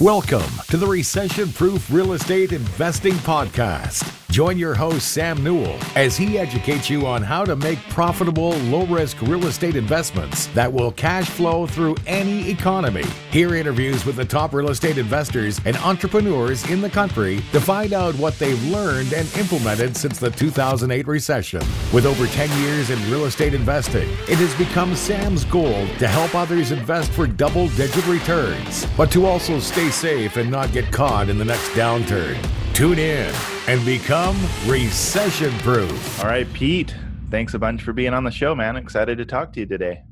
Welcome to the Recession Proof Real Estate Investing Podcast. Join your host, Sam Newell, as he educates you on how to make profitable, low risk real estate investments that will cash flow through any economy. Hear interviews with the top real estate investors and entrepreneurs in the country to find out what they've learned and implemented since the 2008 recession. With over 10 years in real estate investing, it has become Sam's goal to help others invest for double digit returns, but to also stay safe and not get caught in the next downturn. Tune in and become recession proof. All right, Pete, thanks a bunch for being on the show, man. Excited to talk to you today.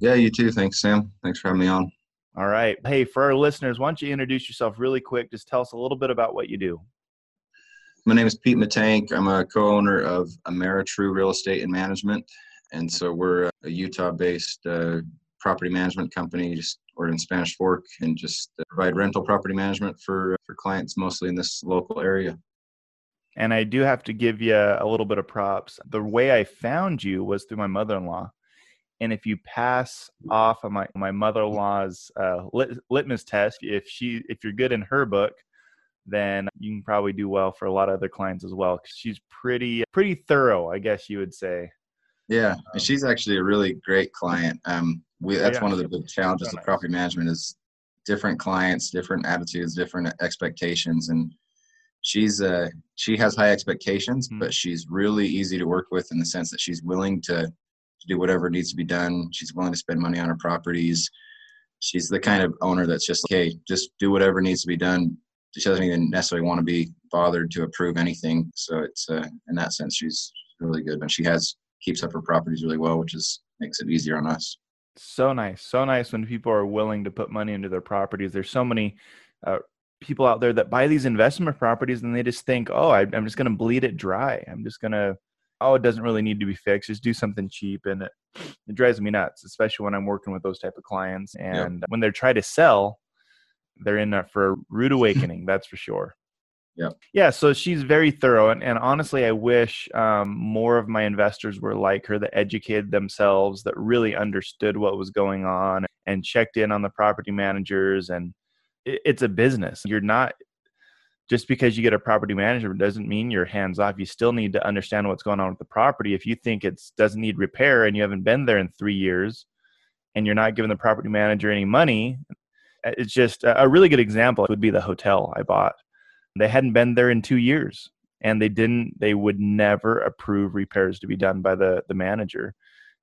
Yeah, you too. Thanks, Sam. Thanks for having me on. All right. Hey, for our listeners, why don't you introduce yourself really quick? Just tell us a little bit about what you do. My name is Pete Matank. I'm a co owner of Ameritrue Real Estate and Management. And so we're a Utah based uh, property management company. Just we're in Spanish Fork and just provide rental property management for for clients mostly in this local area. And I do have to give you a little bit of props. The way I found you was through my mother-in-law. And if you pass off of my my mother-in-law's uh, lit, litmus test, if she if you're good in her book, then you can probably do well for a lot of other clients as well. Cause she's pretty pretty thorough, I guess you would say. Yeah, um, she's actually a really great client. Um, we that's yeah. one of the big challenges of property management is different clients, different attitudes, different expectations, and she's uh she has high expectations, mm-hmm. but she's really easy to work with in the sense that she's willing to, to do whatever needs to be done. She's willing to spend money on her properties. She's the kind of owner that's just like, hey, just do whatever needs to be done. She doesn't even necessarily want to be bothered to approve anything. So it's uh, in that sense, she's really good, and she has keeps up her properties really well, which is makes it easier on us so nice so nice when people are willing to put money into their properties. There's so many uh, people out there that buy these investment properties and they just think oh I, am just going to bleed it dry. I'm just going to oh it doesn't really need to be fixed. Just do something cheap. And it, it drives me nuts especially when i'm working with those type of clients and yep. when they're trying to sell they're in for a rude awakening that's for sure yeah yeah so she's very thorough and, and honestly i wish um, more of my investors were like her that educated themselves that really understood what was going on and checked in on the property managers and it, it's a business. You're not just because you get a property manager doesn't mean you're hands off. You still need to understand what's going on with the property. If you think it doesn't need repair and you haven't been there in three years and you're not giving the property manager any money it's just a really good example would be the hotel i bought they hadn't been there in two years and they didn't they would never approve repairs to be done by the the manager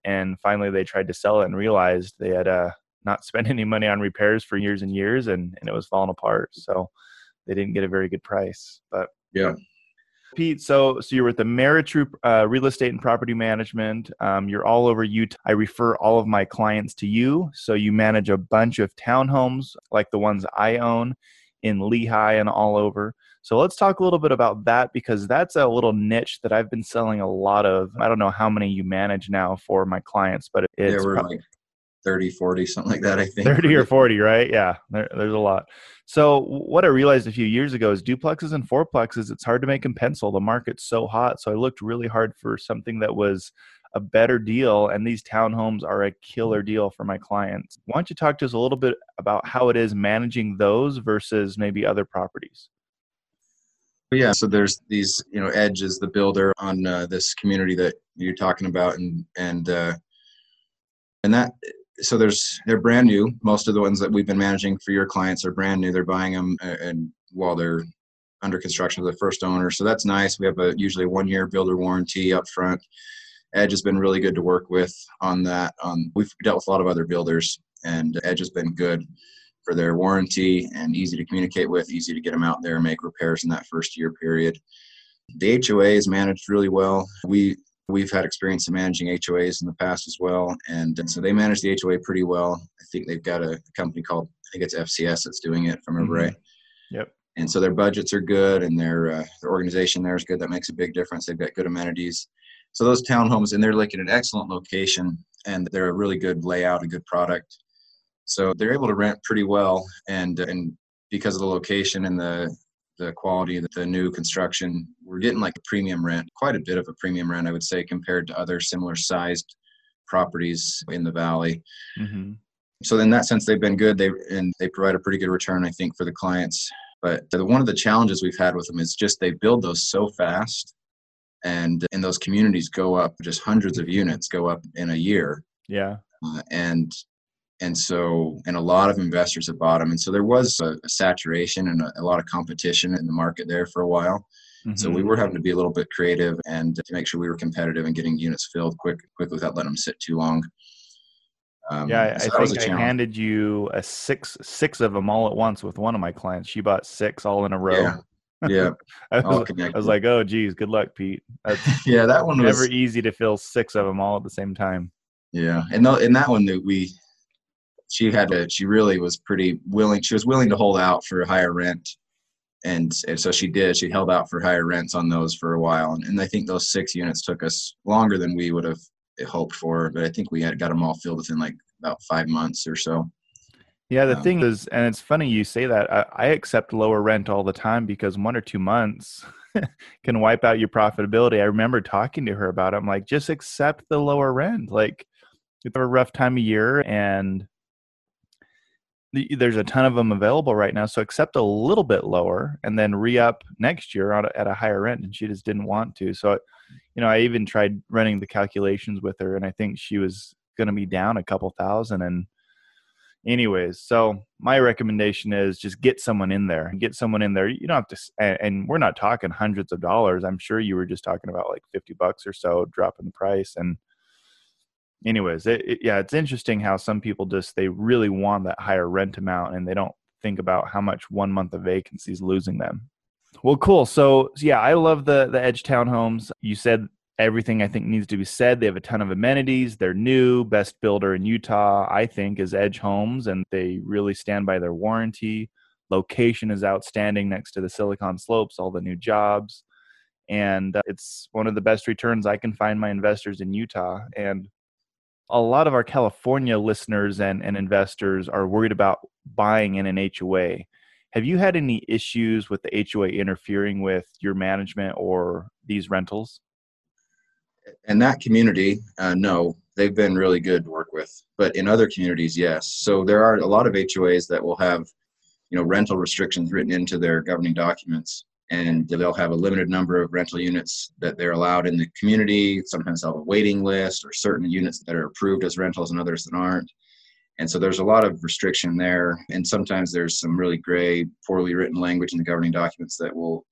and finally they tried to sell it and realized they had uh, not spent any money on repairs for years and years and, and it was falling apart so they didn't get a very good price but yeah Pete, so so you're with the Ameritrue uh, Real Estate and Property Management. Um, you're all over Utah. I refer all of my clients to you. So you manage a bunch of townhomes like the ones I own in Lehi and all over. So let's talk a little bit about that because that's a little niche that I've been selling a lot of. I don't know how many you manage now for my clients, but it's yeah, we're probably, like 30, 40, something like that, I think. 30 or 40, right? Yeah, there, there's a lot. So what I realized a few years ago is duplexes and fourplexes, it's hard to make in pencil. The market's so hot. So I looked really hard for something that was a better deal and these townhomes are a killer deal for my clients. Why don't you talk to us a little bit about how it is managing those versus maybe other properties? Yeah so there's these you know edge is the builder on uh, this community that you're talking about and and uh, and that so there's they're brand new. Most of the ones that we've been managing for your clients are brand new. They're buying them uh, and while they're under construction with the first owner. So that's nice. We have a usually one year builder warranty up front Edge has been really good to work with on that. Um, we've dealt with a lot of other builders, and Edge has been good for their warranty and easy to communicate with, easy to get them out there and make repairs in that first year period. The HOA is managed really well. We we've had experience in managing HOAs in the past as well, and, and so they manage the HOA pretty well. I think they've got a, company called I think it's FCS that's doing it from mm-hmm. right. Yep. And so their budgets are good, and their uh, their organization there is good. That makes a big difference. They've got good amenities. So those townhomes, and they're like in an excellent location, and they're a really good layout, a good product. So they're able to rent pretty well, and and because of the location and the the quality of the new construction, we're getting like a premium rent, quite a bit of a premium rent, I would say, compared to other similar sized properties in the valley. Mm-hmm. so in that sense, they've been good. They and they provide a pretty good return, I think, for the clients. But the, one of the challenges we've had with them is just they build those so fast, and in those communities go up just hundreds of units go up in a year. Yeah. Uh, and and so and a lot of investors have bought them, and so there was a, a saturation and a, a, lot of competition in the market there for a while. Mm-hmm. So we mm-hmm. were having to be a little bit creative and to make sure we were competitive and getting units filled quick quickly without letting them sit too long. Um, yeah, so I think I handed you a six six of them all at once with one of my clients. She bought six all in a row. Yeah. Yeah, I, was, I, was, like, "Oh, geez, good luck, Pete." Yeah, that one was never easy to fill six of them all at the same time. Yeah, and th- in that one that we, she had to. She really was pretty willing. She was willing to hold out for a higher rent, and, and so she did. She held out for higher rents on those for a while, and, and I think those six units took us longer than we would have hoped for, but I think we had got them all filled within like about five months or so. Yeah, the um, thing is, and it's funny you say that. I, I, accept lower rent all the time because one or two months can wipe out your profitability. I remember talking to her about it. I'm like, just accept the lower rent. Like, it's a rough time of year, and the, there's a ton of them available right now. So accept a little bit lower, and then re up next year a, at a higher rent. And she just didn't want to. So, you know, I even tried running the calculations with her, and I think she was going to be down a couple thousand and anyways so my recommendation is just get someone in there. And get someone in there. You don't have to and, and, we're not talking hundreds of dollars. I'm sure you were just talking about like 50 bucks or so dropping the price and anyways it, it, yeah it's interesting how some people just they really want that higher rent amount and they don't think about how much one month of vacancy is losing them. Well cool. So yeah i love the the edge townhomes. You said everything I think needs to be said. They have a ton of amenities. They're new. Best builder in Utah, I think, is Edge Homes, and they really stand by their warranty. Location is outstanding next to the Silicon Slopes, all the new jobs. And uh, it's one of the best returns I can find my investors in Utah. And a lot of our California listeners and, and investors are worried about buying in an HOA. Have you had any issues with the HOA interfering with your management or these rentals? In that community, uh, no, they've been really good to work with. But in other communities, yes. So there are a lot of HOAs that will have, you know, rental restrictions written into their governing documents, and they'll have a limited number of rental units that they're allowed in the community. Sometimes they'll have a waiting list or certain units that are approved as rentals and others that aren't. And so there's a lot of restriction there. And sometimes there's some really gray, poorly written language in the governing documents that will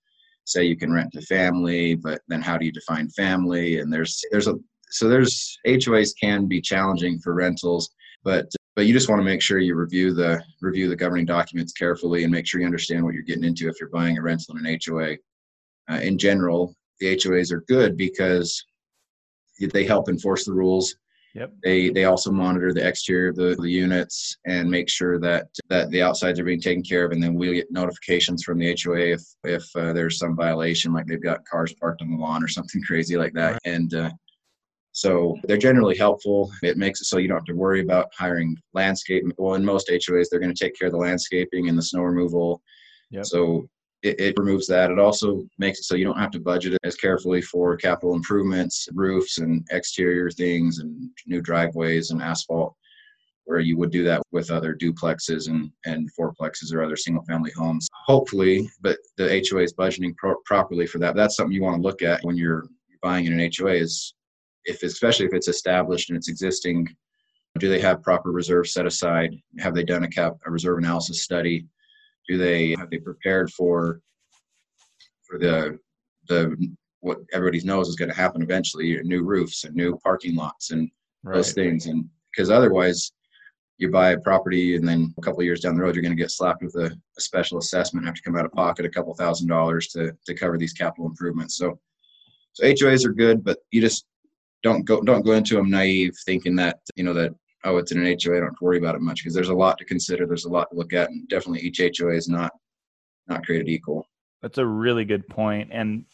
say you can rent to family, but then how do you define family? And there's there's a so there's HOAs can be challenging for rentals, but but you just want to make sure you review the review the governing documents carefully and make sure you understand what you're getting into if you're buying a rental in an HOA. Uh, in general, the HOAs are good because they help enforce the rules Yep. They they also monitor the exterior of the, the units and make sure that that the outsides are being taken care of, and then we get notifications from the HOA if if uh, there's some violation, like they've got cars parked on the lawn or something crazy like that. Right. And uh, so they're generally helpful. It makes it so you don't have to worry about hiring landscape. Well, in most HOAs, they're going to take care of the landscaping and the snow removal. Yep. So it, it, removes that. It also makes it so you don't have to budget as carefully for capital improvements, roofs and exterior things and new driveways and asphalt, where you would do that with other duplexes and, and fourplexes or other single family homes. Hopefully, but the HOA is budgeting pro- properly for that. That's something you want to look at when you're buying in an HOA is if especially if it's established and it's existing, do they have proper reserves set aside? Have they done a cap a reserve analysis study? Do they have they prepared for for the the what everybody knows is going to happen eventually new roofs and new parking lots and right. those things and because otherwise you buy a property and then a couple years down the road you're going to get slapped with a, a, special assessment have to come out of pocket a couple thousand dollars to to cover these capital improvements so so HOAs are good but you just don't go don't go into them naive thinking that you know that oh, it's in an HOA, I don't have to worry about it much because there's a lot to consider. There's a lot to look at, and definitely each HOA is not not created equal. That's a really good point, and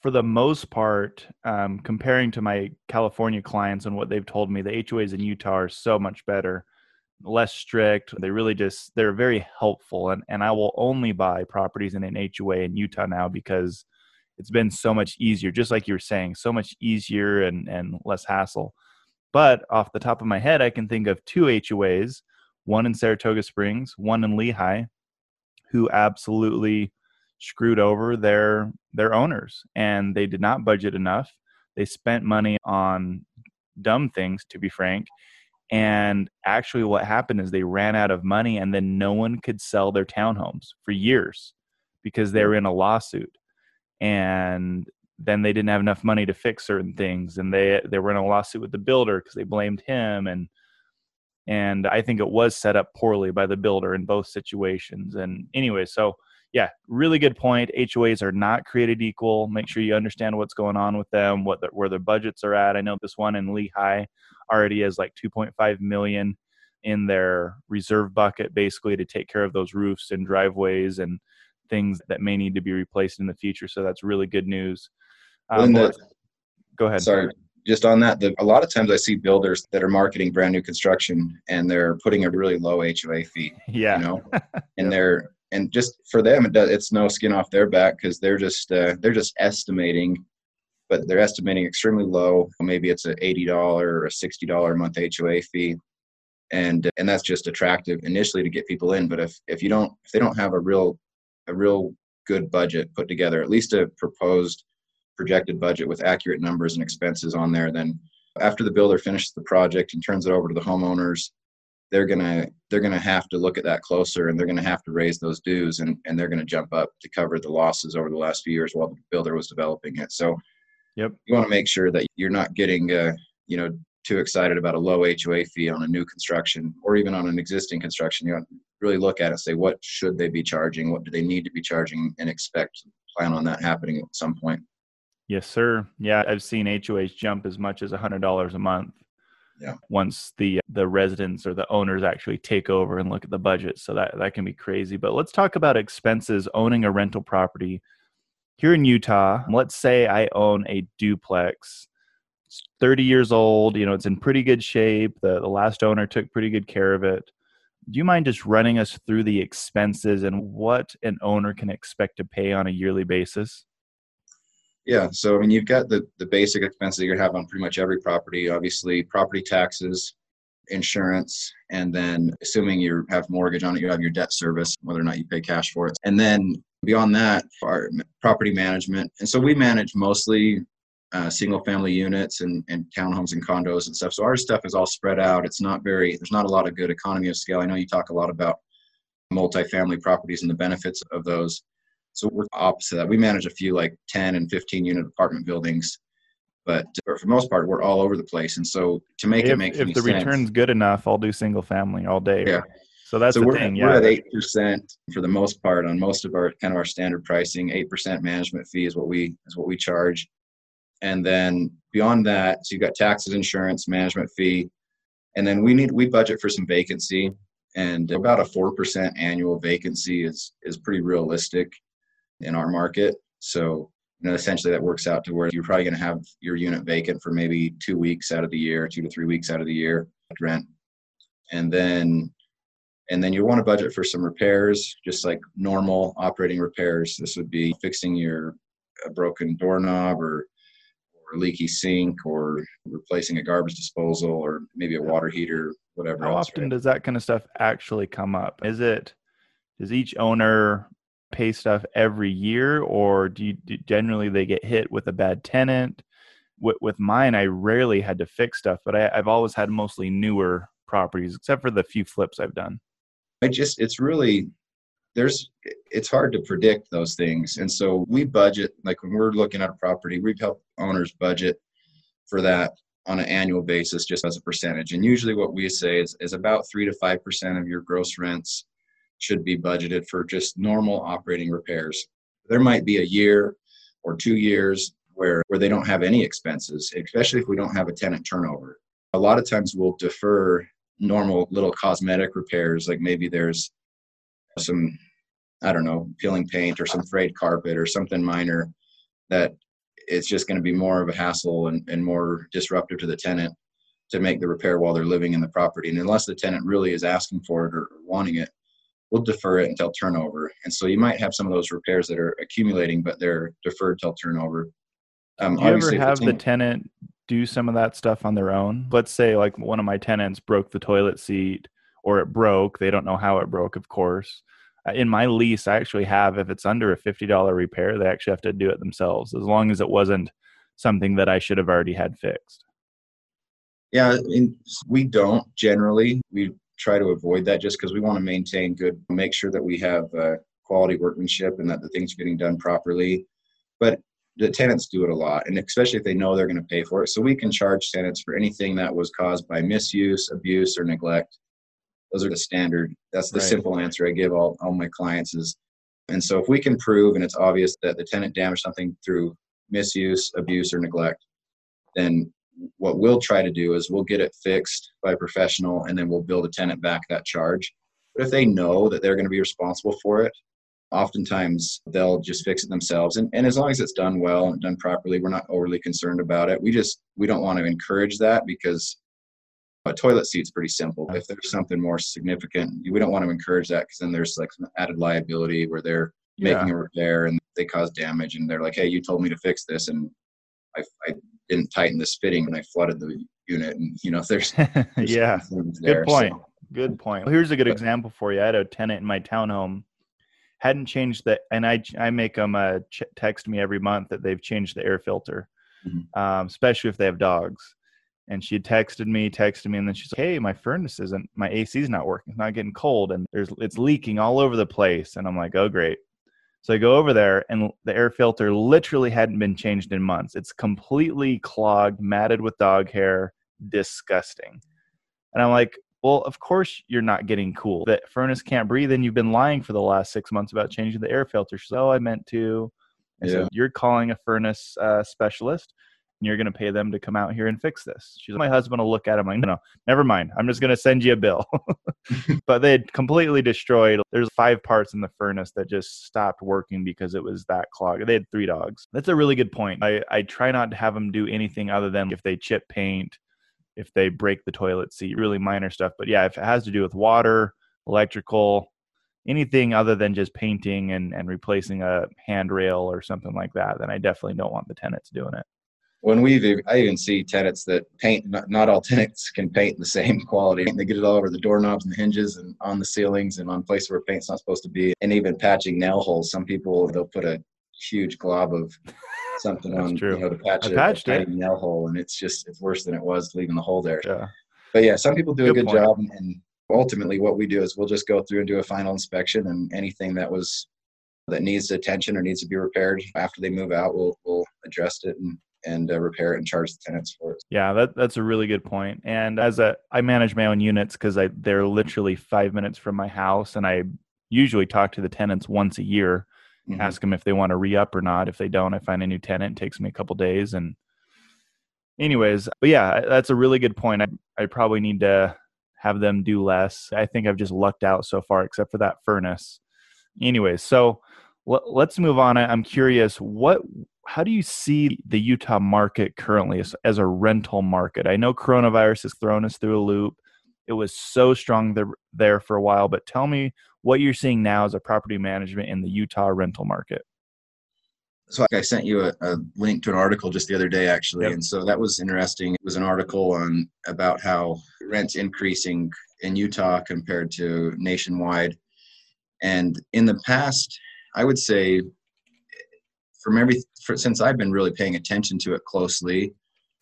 for the most part, um, comparing to my California clients and what they've told me, the HOAs in Utah are so much better, less strict. They really just they're very helpful, and and I will only buy properties in an HOA in Utah now because it's been so much easier. Just like you were saying, so much easier and and less hassle But off the top of my head, I can think of two HOAs, one in Saratoga Springs, one in Lehi, who absolutely screwed over their their owners and they did not budget enough. They spent money on dumb things to be frank. And actually what happened is they ran out of money and then no one could sell their townhomes for years because they hmm. were in a lawsuit. And then they didn't have enough money to fix certain things and they they were in a lawsuit with the builder because they blamed him and and I think it was set up poorly by the builder in both situations. And anyway, so yeah, really good point. HOAs are not created equal. Make sure you understand what's going on with them, what the, where their budgets are at. I know this one in Lehi already has like 2.5 million in their reserve bucket, basically to take care of those roofs and driveways and things that may need to be replaced in the future. So that's really good news. Um, the, go ahead. Sorry, just on that, the, a lot of times I see builders that are marketing brand new construction and they're putting a really low HOA fee. Yeah. You know, and they're and just for them, it does, it's no skin off their back because they're just uh, they're just estimating, but they're estimating extremely low. Maybe it's a eighty dollar or a sixty dollar a month HOA fee, and and that's just attractive initially to get people in. But if if you don't if they don't have a real a real good budget put together, at least a proposed projected budget with accurate numbers and expenses on there, then after the builder finishes the project and turns it over to the homeowners they're gonna they're gonna have to look at that closer and they're gonna have to raise those dues and, and they're gonna jump up to cover the losses over the last few years while the builder was developing it. So yep. you want to make sure that you're not getting uh, you know too excited about a low HOA fee on a new construction or even on an existing construction. You to really look at it and say what should they be charging, what do they need to be charging, and expect plan on that happening at some point. Yes, sir. Yeah, I've seen HOAs jump as much as hundred dollars a month yeah. once the the residents or the owners actually take over and look at the budget. So that that can be crazy. But let's talk about expenses. Owning a rental property here in utah let's say i own a duplex. It's 30 years old you know it's in pretty good shape. The, the last owner took pretty good care of it do you mind just running us through the expenses and what an owner can expect to pay on a yearly basis yeah, so I mean, you've got the the basic expenses you have on pretty much every property. Obviously, property taxes, insurance, and then assuming you have mortgage on it, you have your debt service, whether or not you pay cash for it, and then beyond that, our property management. And so we manage mostly uh, single family units and, and townhomes and condos and stuff. So our stuff is all spread out. It's not very, there's not a lot of good economy of scale. I know you talk a lot about multifamily properties and the benefits of those. So we're opposite that. We manage a few like 10 and 15 unit apartment buildings, but for the most part, we're all over the place. And so to make if, it make sense if the sense, return's good enough, I'll do single family all day. Yeah. So that's so the we're, thing. We're Yeah. at eight percent for the most part on most of our kind of our standard pricing. Eight percent management fee is what we is what we charge, and then beyond that, so you've got taxes, insurance, management fee, and then we need we budget for some vacancy, and about a four percent annual vacancy is is pretty realistic in our market. So, you know, essentially that works out to where you're probably going to have your unit vacant for maybe two weeks out of the year, two to three weeks out of the year rent. And then, and then you want to budget for some repairs, just like normal operating repairs. This would be fixing your broken doorknob or, or leaky sink or replacing a garbage disposal or maybe a water heater, whatever. How else, often right? does that kind of stuff actually come up? Is it does each owner pay stuff every year, or do, you, do generally they get hit with a bad tenant? With, with mine, I rarely had to fix stuff, but I, I've always had mostly newer properties, except for the few flips I've done. I just it's really there's it's hard to predict those things. And so we budget like when we're looking at a property we help owners budget for that on an annual basis just as a percentage. And usually what we say is, is about 3 to 5% of your gross rents should be budgeted for just normal operating repairs. There might be a year or two years where where they don't have any expenses especially if we don't have a tenant turnover. A lot of times we'll defer normal little cosmetic repairs like maybe there's some i don't know peeling paint or some frayed carpet or something minor that it's just going to be more of a hassle and, and more disruptive to the tenant to make the repair while they're living in the property. And unless the tenant really is asking for it or wanting it we'll defer it until turnover. And so you might have some of those repairs that are accumulating but they're deferred till turnover. Um, do you ever have the tenant do some of that stuff on their own. Let's say like one of my tenants broke the toilet seat or it broke. They don't know how it broke, of course. Uh, in my lease, I actually have if it's under a $50 repair, they actually have to do it themselves as long as it wasn't something that I should have already had fixed. Yeah, we don't generally. We try to avoid that just because we want to maintain good, make sure that we have uh, quality workmanship and that the things are getting done properly. But the tenants do it a lot, and especially if they know they're going to pay for it. So we can charge tenants for anything that was caused by misuse, abuse, or neglect. Those are the standard. That's the right. simple answer I give all, all my clients is. And so if we can prove and it's obvious that the tenant damaged something through misuse, abuse, or neglect, then what we'll try to do is we'll get it fixed by a professional and then we'll bill the tenant back that charge. But if they know that they're going to be responsible for it, oftentimes they'll just fix it themselves. And, and as long as it's done well and done properly, we're not overly concerned about it. We just, we don't want to encourage that because a toilet seat's pretty simple. If there's something more significant, we don't want to encourage that because then there's like some added liability where they're yeah. making a repair and they cause damage and they're like, hey, you told me to fix this and I, I didn't tighten this fitting and I flooded the unit. And you know, there's, there's yeah, good point. So. Good point. Well, here's a good but, example for you. I had a tenant in my townhome hadn't changed the, and I I make them uh, ch- text me every month that they've changed the air filter, mm-hmm. um, especially if they have dogs. And she had texted me, texted me, and then she's like, "Hey, my furnace isn't, my AC is not working. It's not getting cold, and there's it's leaking all over the place." And I'm like, "Oh, great." So I go over there, and the air filter literally hadn't been changed in months. It's completely clogged, matted with dog hair, disgusting. And I'm like, well, of course you're not getting cool. That furnace can't breathe, and you've been lying for the last six months about changing the air filter. So oh, I meant to. And yeah. so you're calling a furnace uh, specialist and you're going to pay them to come out here and fix this. She's like, my husband will look at him like, no, no, never mind. I'm just going to send you a bill. but they had completely destroyed. There's five parts in the furnace that just stopped working because it was that clogged. They had three dogs. That's a really good point. I, I try not to have them do anything other than if they chip paint, if they break the toilet seat, really minor stuff. But yeah, if it has to do with water, electrical, anything other than just painting and, and replacing a handrail or something like that, then I definitely don't want the tenants doing it when we've I even see tenants that paint not, not all tenants can paint the same quality. They get it all over the doorknobs and the hinges and on the ceilings and on places where paint's not supposed to be. And even patching nail holes. Some people they'll put a huge glob of something on true. you know to patch I a, patched a nail hole and it's just it's worse than it was leaving the hole there. Yeah. But yeah, some people do good a good point. job and ultimately what we do is we'll just go through and do a final inspection and anything that was that needs attention or needs to be repaired after they move out we'll we'll address it and and uh, repair it and charge the tenants for it. Yeah, that, that's a really good point. And as a, I manage my own units because I they're literally five minutes from my house, and I usually talk to the tenants once a year, mm-hmm. ask them if they want to re up or not. If they don't, I find a new tenant. It takes me a couple days, and anyways, but yeah, that's a really good point. I I probably need to have them do less. I think I've just lucked out so far, except for that furnace. Anyways, so let's move on. I'm curious, what how do you see the Utah market currently as, as, a rental market? I know coronavirus has thrown us through a loop. It was so strong there, there for a while, but tell me what you're seeing now as a property management in the Utah rental market. So I sent you a, a link to an article just the other day, actually, yep. and so that was interesting. It was an article on about how rents increasing in Utah compared to nationwide, and in the past, I would say from every for, since I've been really paying attention to it closely,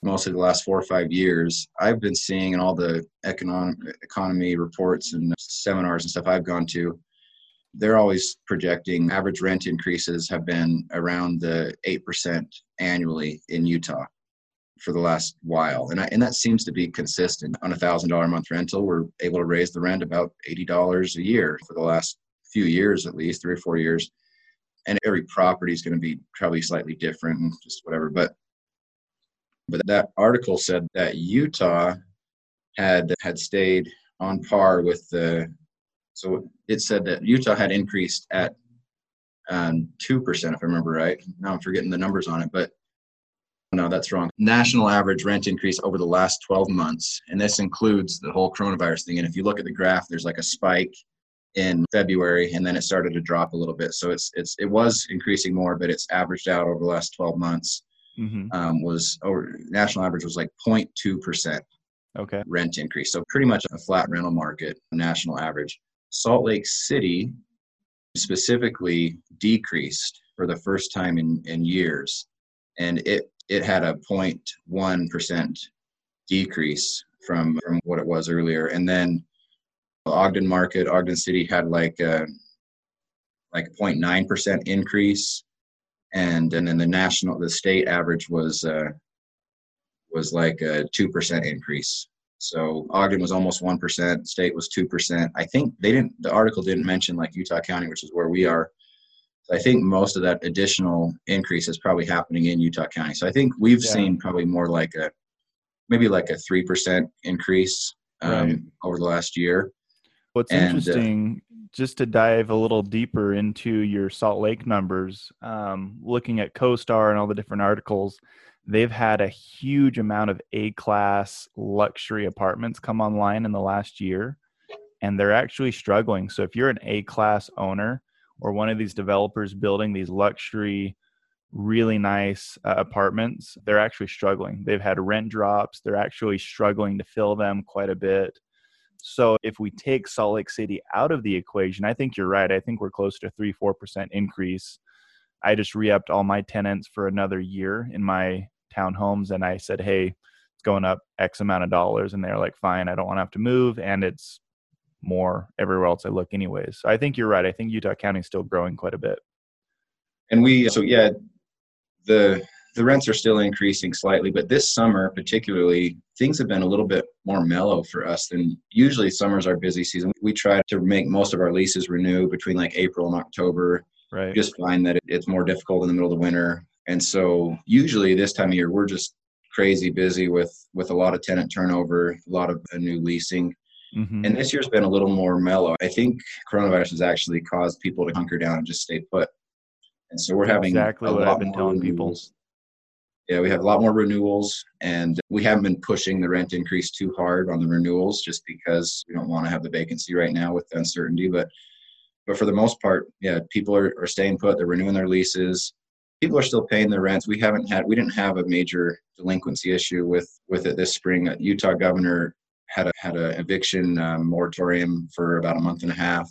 mostly the last four or five years, I've been seeing in all the economic economy reports and seminars and stuff I've gone to, they're always projecting average rent increases have been around the eight percent annually in Utah for the last while, and I, and that seems to be consistent. On a thousand dollar month rental, we're able to raise the rent about eighty dollars a year for the last few years, at least three or four years and every property is going to be probably slightly different and just whatever. But but that article said that Utah had had stayed on par with the. So it said that Utah had increased at um, two um, percent, if I remember right. Now I'm forgetting the numbers on it, but no, that's wrong. National average rent increase over the last 12 months, and this includes the whole coronavirus thing. And if you look at the graph, there's like a spike in February, and then it started to drop a little bit. So it's it's it was increasing more, but it's averaged out over the last 12 months. mm-hmm. um, was over, national average was like 0.2 percent okay rent increase. So pretty much a flat rental market, national average. Salt Lake City specifically decreased for the first time in, in years, and it it had a 0.1 percent decrease from from what it was earlier, and then Ogden market, Ogden City had like a like a 0.9 percent increase, and and then the national the state average was uh, was like a two percent increase. So Ogden was almost one percent, state was two percent. I think they didn't. The article didn't mention like Utah County, which is where we are. So I think most of that additional increase is probably happening in Utah County. So I think we've yeah. seen probably more like a maybe like a three percent increase um, right. over the last year. What's and, uh, interesting, uh, just to dive a little deeper into your Salt Lake numbers, um, looking at CoStar and all the different articles, they've had a huge amount of A class luxury apartments come online in the last year, and they're actually struggling. So if you're an A class owner or one of these developers building these luxury, really nice uh, apartments, they're actually struggling. They've had rent drops, they're actually struggling to fill them quite a bit. So if we take Salt Lake City out of the equation, I think you're right. I think we're close to three, four percent increase. I just re-upped all my tenants for another year in my townhomes, and I said, "Hey, it's going up X amount of dollars," and they're like, "Fine, I don't want to have to move," and it's more everywhere else I look, anyways. So I think you're right. I think Utah County is still growing quite a bit. And we, so yeah, the the rents are still increasing slightly, but this summer particularly, things have been a little bit more mellow for us than usually summers our busy season. We try to make most of our leases renew between like April and October. Right. We just find that it's more difficult in the middle of the winter. And so usually this time of year we're just crazy busy with with a lot of tenant turnover, a lot of uh, new leasing. Mm-hmm. And this year's been a little more mellow. I think coronavirus has actually caused people to hunker down and just stay put. And so we're having exactly what I've been telling people yeah, we have a lot more renewals, and we haven't been pushing the rent increase too hard on the renewals just because we don't want to have the vacancy right now with the uncertainty. But but for the most part, yeah, people are, are staying put. They're renewing their leases. People are still paying their rents. We haven't had we didn't have a major delinquency issue with with it this spring. Utah governor had a had an eviction um, moratorium for about a month and a half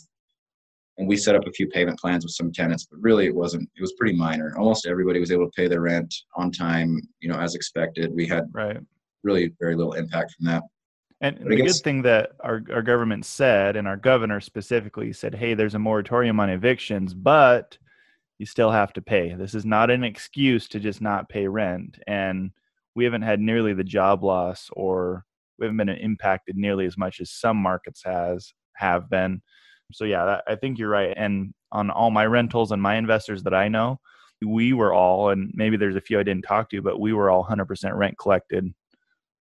and we set up a few payment plans with some tenants but really it wasn't it was pretty minor. Almost everybody was able to pay their rent on time you know as expected. We had right. really very little impact from that. And the guess, good thing that our, our government said and our governor specifically said hey there's a moratorium on evictions but you still have to pay. This is not an excuse to just not pay rent. And we haven't had nearly the job loss or we haven't been impacted nearly as much as some markets has have been so yeah, that, I think you're right. And on all my rentals and my investors that I know, we were all, and maybe there's a few I didn't talk to, but we were all 100% rent collected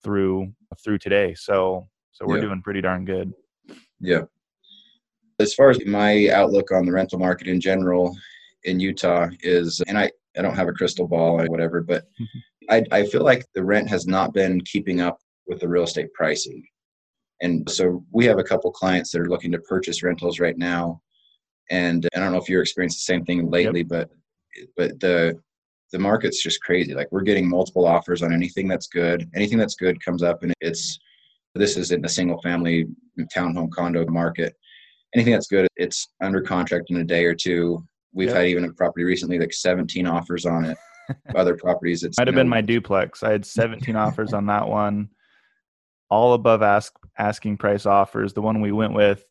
through through today. So so we're yeah. doing pretty darn good. Yeah. As far as my outlook on the rental market in general in Utah is, and I I don't have a crystal ball or whatever, but mm-hmm. I I feel like the rent has not been keeping up with the real estate pricing. And so we have a couple clients that are looking to purchase rentals right now. And I don't know if you're experiencing the same thing lately, yep. but but the the market's just crazy. Like we're getting multiple offers on anything that's good. Anything that's good comes up and it's this is in the single family townhome condo market. Anything that's good, it's under contract in a day or two. We've yep. had even a property recently like 17 offers on it. Other properties, it's might have know, been my duplex. I had 17 offers on that one all above ask asking price offers. The one we went with,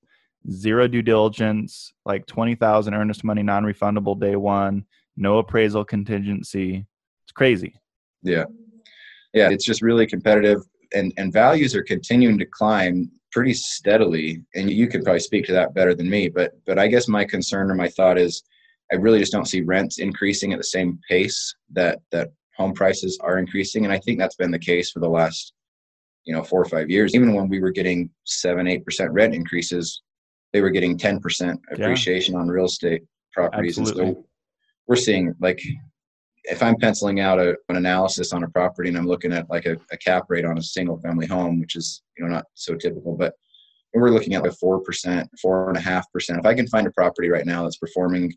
zero due diligence, like twenty thousand earnest money, non refundable day one, no appraisal contingency. It's crazy. Yeah, yeah, it's just really competitive, and and values are continuing to climb pretty steadily. And you can probably speak to that better than me. But but I guess my concern or my thought is, I really just don't see rents increasing at the same pace that that home prices are increasing, and I think that's been the case for the last you know four or five years even when we were getting seven eight percent rent increases they were getting 10% appreciation yeah. on real estate properties Absolutely. and so we're seeing like if i'm penciling out a, an analysis on a property and i'm looking at like a, a cap rate on a single family home which is you know not so typical but we're looking at like four percent four and a half percent if i can find a property right now that's performing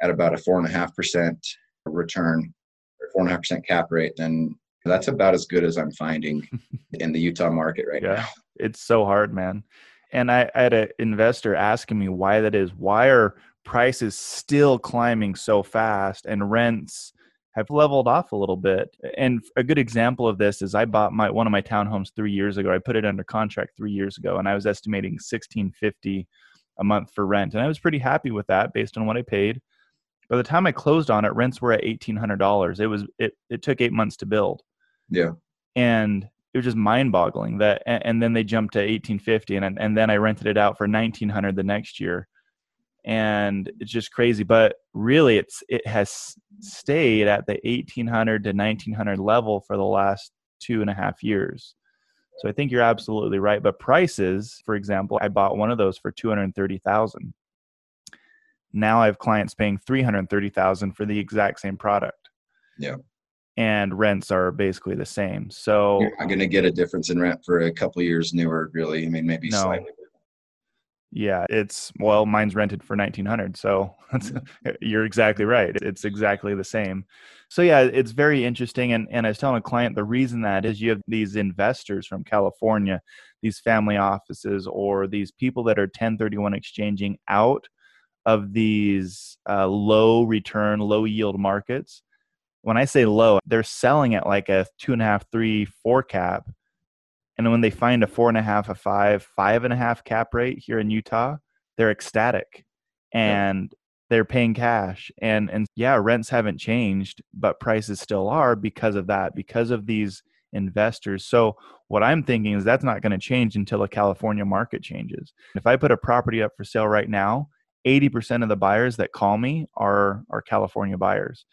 at about a four and a half percent return or four and a half percent cap rate, then that's about as good as I'm finding in the Utah market right yeah. now. It's so hard, man. And I, I had an investor asking me why that is. Why are prices still climbing so fast and rents have leveled off a little bit. And a good example of this is I bought my one of my townhomes three years ago. I put it under contract three years ago, and I was estimating sixteen fifty a month for rent, and I was pretty happy with that based on what I paid. By the time I closed on it, rents were at eighteen hundred dollars. It was it it took eight months to build. Yeah, and it was just mind boggling that. And, and then they jumped to eighteen fifty, and and then I rented it out for nineteen hundred the next year. And it's just crazy but really it's it has stayed at the 1800 to 1900 level for the last two and a half years. So i think you're absolutely right but prices for example i bought one of those for 230000 now i have clients paying 330000 for the exact same product. Yeah and rents are basically the same so you're not going to get a difference in rent for a couple years newer really i mean maybe no. slightly yeah, it's well, mine's rented for 1900. So you're exactly right. It's exactly the same. So yeah, it's very interesting. And, and I was telling a client the reason that is you have these investors from California, these family offices, or these people that are 1031 exchanging out of these uh, low return, low yield markets. When I say low, they're selling at like a two and a half, three, four cap and when they find a four and a half, a five, five and a half cap rate here in Utah, they're ecstatic and yeah. they're paying cash. And and yeah, rents haven't changed, but prices still are because of that, because of these investors. So what I'm thinking is that's not going to change until the California market changes. If I put a property up for sale right now, 80% of the buyers that call me are are California buyers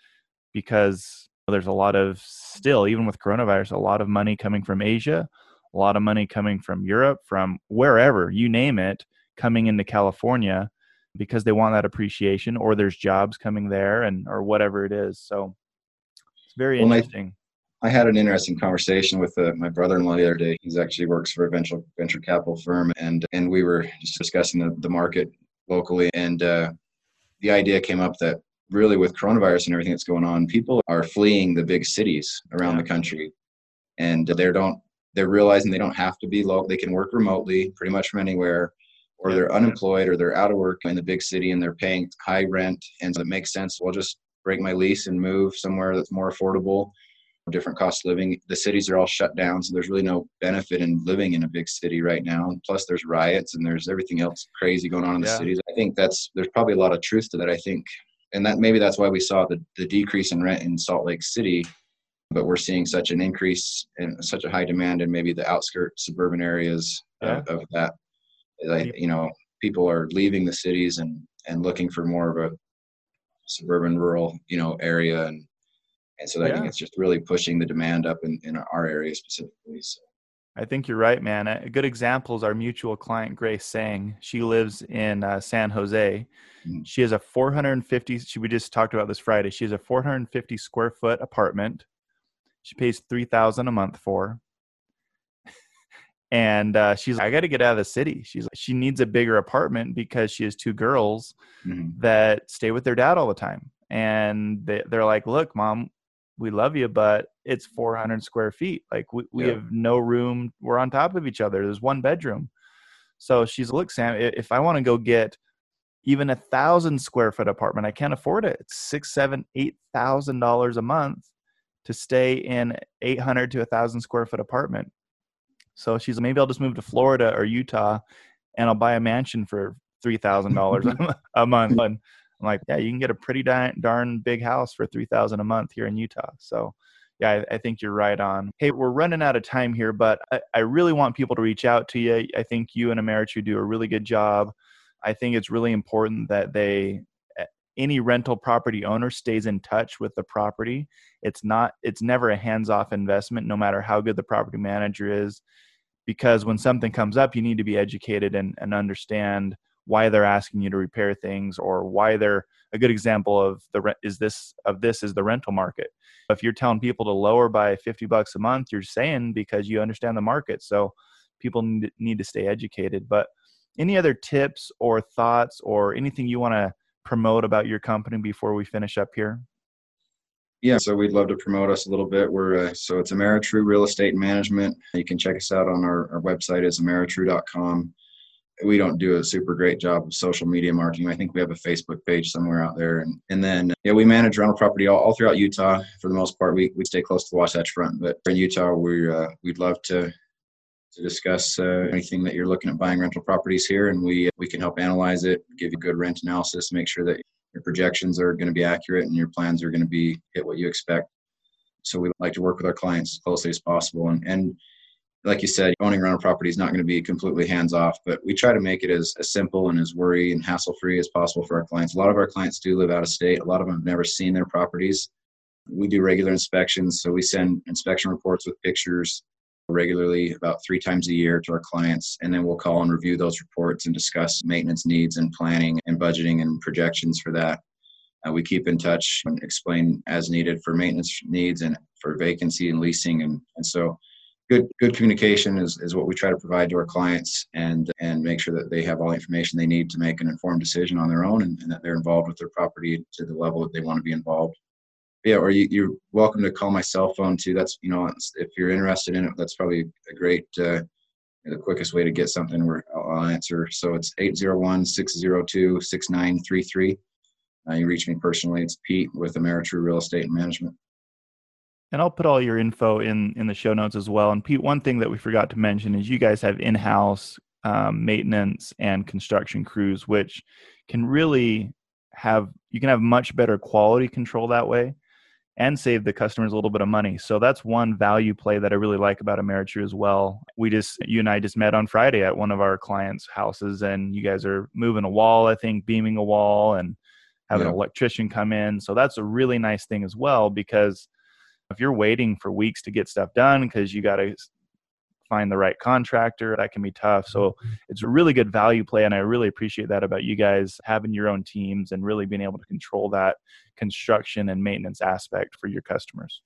because there's a lot of still even with coronavirus a lot of money coming from Asia a lot of money coming from Europe, from wherever, you name it, coming into California because they want that appreciation or there's jobs coming there and or whatever it is. So it's very well, interesting. I, I, had an interesting conversation with uh, my brother-in-law the other day. He's actually works for a venture venture capital firm and and we were just discussing the, the market locally and uh, the idea came up that really with coronavirus and everything that's going on, people are fleeing the big cities around yeah. the country and they don't they're realizing they don't have to be local. They can work remotely pretty much from anywhere, or they're unemployed or they're out of work in the big city and they're paying high rent. And so it makes sense. We'll just break my lease and move somewhere that's more affordable, different cost of living. The cities are all shut down. So there's really no benefit in living in a big city right now. And plus there's riots and there's everything else crazy going on in the yeah. cities. I think that's, there's probably a lot of truth to that. I think, and that maybe that's why we saw the, the decrease in rent in Salt Lake City but we're seeing such an increase and such a high demand in maybe the outskirts suburban areas uh, yeah. of, of, that like you know people are leaving the cities and and looking for more of a suburban rural you know area and and so yeah. i think it's just really pushing the demand up in, in our area specifically so I think you're right, man. A good example is our mutual client, Grace Sang. She lives in uh, San Jose. Mm-hmm. She has a 450. She we just talked about this Friday. She has a 450 square foot apartment she pays three thousand a month for. and uh, she's like, I got to get out of the city. She's like, she needs a bigger apartment because she has two girls mm-hmm. that stay with their dad all the time. And they, they're like, look, mom, we love you, but it's 400 square feet. Like we, we yeah. have no room. We're on top of each other. There's one bedroom. So she's, look, Sam, if I want to go get even a thousand square foot apartment, I can't afford it. It's six, seven, eight thousand dollars a month to stay in 800 to a 1000 square foot apartment so she's maybe i'll just move to florida or utah and i'll buy a mansion for $3000 a month i'm like yeah you can get a pretty darn big house for 3000 a month here in utah. So yeah I, I, think you're right on. Hey we're running out of time here but I, I really want people to reach out to you. I think you and Ameritrue do a really good job. I think it's really important that they eh, any rental property owner stays in touch with the property. It's not it's never a hands off investment no matter how good the property manager is because when something comes up you need to be educated and, and understand why they're asking you to repair things or why they're a good example of the rent is this of this is the rental market if you're telling people to lower by 50 bucks a month you're saying because you understand the market so people need to stay educated but any other tips or thoughts or anything you want to promote about your company before we finish up here? Yeah, so we'd love to promote us a little bit. We're uh, so it's Ameritrue Real Estate Management. You can check us out on our, our website is ameritrue.com. We don't do a super great job of social media marketing. I think we have a Facebook page somewhere out there, and and then yeah, we manage rental property all, all throughout Utah for the most part. We we stay close to the Wasatch Front, but in Utah, we uh, we'd love to to discuss uh, anything that you're looking at buying rental properties here, and we we can help analyze it, give you good rent analysis, make sure that your projections are going to be accurate and your plans are going to be hit what you expect. So we like to work with our clients as closely as possible, and and like you said, owning rental property is not going to be completely hands off, but we try to make it as, as simple and as worry and hassle free as possible for our clients. A lot of our clients do live out of state. A lot of them have never seen their properties. We do regular inspections, so we send inspection reports with pictures regularly about three times a year to our clients and then we'll call and review those reports and discuss maintenance needs and planning and budgeting and projections for that uh, we keep in touch and explain as needed for maintenance needs and for vacancy and leasing and, and so good good communication is, is what we try to provide to our clients and and make sure that they have all the information they need to make an informed decision on their own and, and that they're involved with their property to the level that they want to be involved yeah, or you, you're welcome to call my cell phone too. That's you know, if you're interested in it, that's probably a great, uh, the quickest way to get something where I'll answer. So it's 801-602-6933. Uh, you reach me personally. It's Pete with Ameritrue Real Estate Management. And I'll put all your info in in the show notes as well. And Pete, one thing that we forgot to mention is you guys have in-house um, maintenance and construction crews, which can really have you can have much better quality control that way and save the customers a little bit of money. So that's one value play that I really like about Ameritrue as well. We just, you and I just met on Friday at one of our clients' houses, and you guys are moving a wall, I think, beaming a wall, and having yeah. an electrician come in. So that's a really nice thing as well because if you're waiting for weeks to get stuff done because you got to find the right contractor. That can be tough. So it's a really good value play. And I really appreciate that about you guys having your own teams and really being able to control that construction and maintenance aspect for your customers.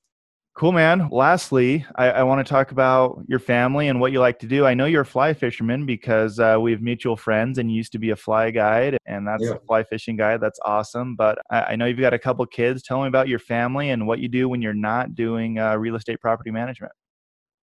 Cool, man. Lastly, I, I want to talk about your family and what you like to do. I know you're a fly fisherman because uh, we have mutual friends and you used to be a fly guide, and that's yeah. a fly fishing guide. That's awesome. But I, I, know you've got a couple kids. Tell me about your family and what you do when you're not doing uh, real estate property management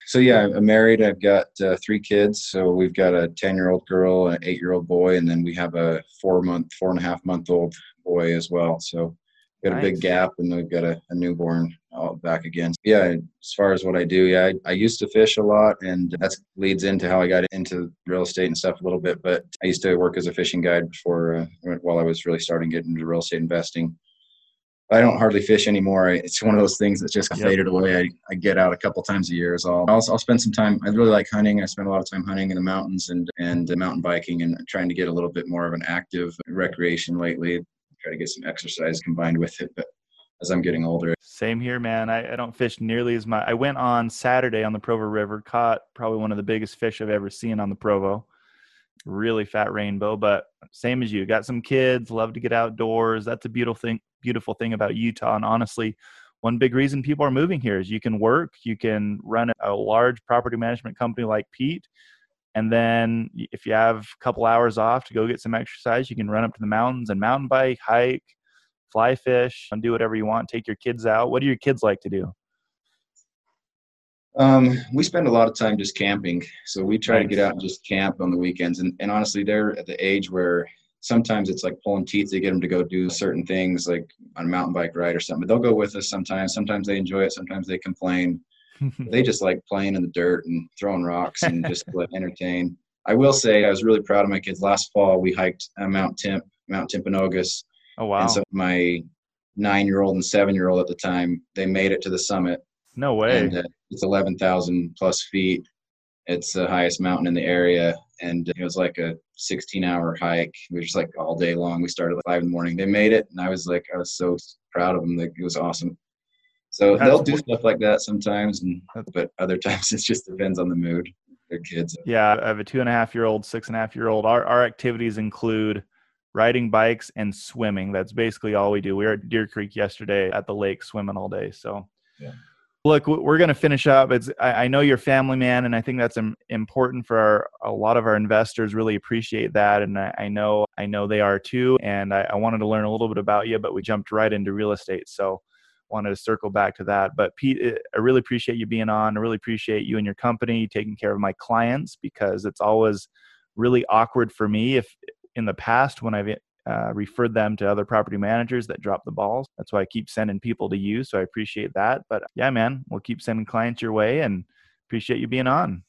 so yeah, I'm married. I've got uh, three kids. So we've got a ten-year-old girl, an eight-year-old boy, and then we have a four-month, four and a half-month-old boy as well. So got nice. a big gap, and we've got a, a newborn all back again. Yeah, as far as what I do, yeah, I, I used to fish a lot, and that leads into how I got into real estate and stuff a little bit. But I used to work as a fishing guide before, uh, while I was really starting getting into real estate investing. I don't hardly fish anymore. It's one of those things that's just yep. faded away. I, I get out a couple times a year is all. I'll, I'll spend some time. I really like hunting. I spend a lot of time hunting in the mountains and, and mountain biking and trying to get a little bit more of an active recreation lately. Try to get some exercise combined with it. But as I'm getting older. Same here, man. I, I don't fish nearly as much. I went on Saturday on the Provo River, caught probably one of the biggest fish I've ever seen on the Provo. Really fat rainbow, but same as you. Got some kids, love to get outdoors. That's a beautiful thing, beautiful thing about Utah. And honestly, one big reason people are moving here is you can work, you can run a large property management company like Pete. And then if you have a couple hours off to go get some exercise, you can run up to the mountains and mountain bike, hike, fly fish, and do whatever you want. Take your kids out. What do your kids like to do? Um, we spend a lot of time just camping. So we try nice. to get out and just camp on the weekends. And, and honestly, they're at the age where sometimes it's like pulling teeth to get them to go do certain things like on a mountain bike ride or something. But they'll go with us sometimes. Sometimes they enjoy it. Sometimes they complain. they just like playing in the dirt and throwing rocks and just like entertain. I will say I was really proud of my kids. Last fall we hiked uh, Mount Timp, Mount Timpanogos. Oh wow! And so my nine-year-old and seven-year-old at the time they made it to the summit. No way! And, uh, it's eleven thousand plus feet. It's the highest mountain in the area, and it was like a 16 hour hike. It was just like all day long. We started at five in the morning. They made it, and I was like, I was so proud of them. Like it was awesome. So That's they'll do stuff like that sometimes, and but other times it just depends on the mood. Their kids. Yeah, I have a two and a half year old, six and a half year old. Our our activities include riding bikes and swimming. That's basically all we do. We were at Deer Creek yesterday at the lake swimming all day. So yeah look we're going to finish up it's I, I, know you're family man and i think that's important for our, a lot of our investors really appreciate that and i, I know i know they are too and I, I, wanted to learn a little bit about you but we jumped right into real estate so wanted to circle back to that. But Pete, eh, I really appreciate you being on. I really appreciate you and your company taking care of my clients because it's always really awkward for me if in the past when I've uh, referred them to other property managers that drop the balls. That's why I keep sending people to you. So I appreciate that. But yeah, man, we'll keep sending clients your way and appreciate you being on.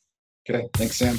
Okay. Thanks, Sam.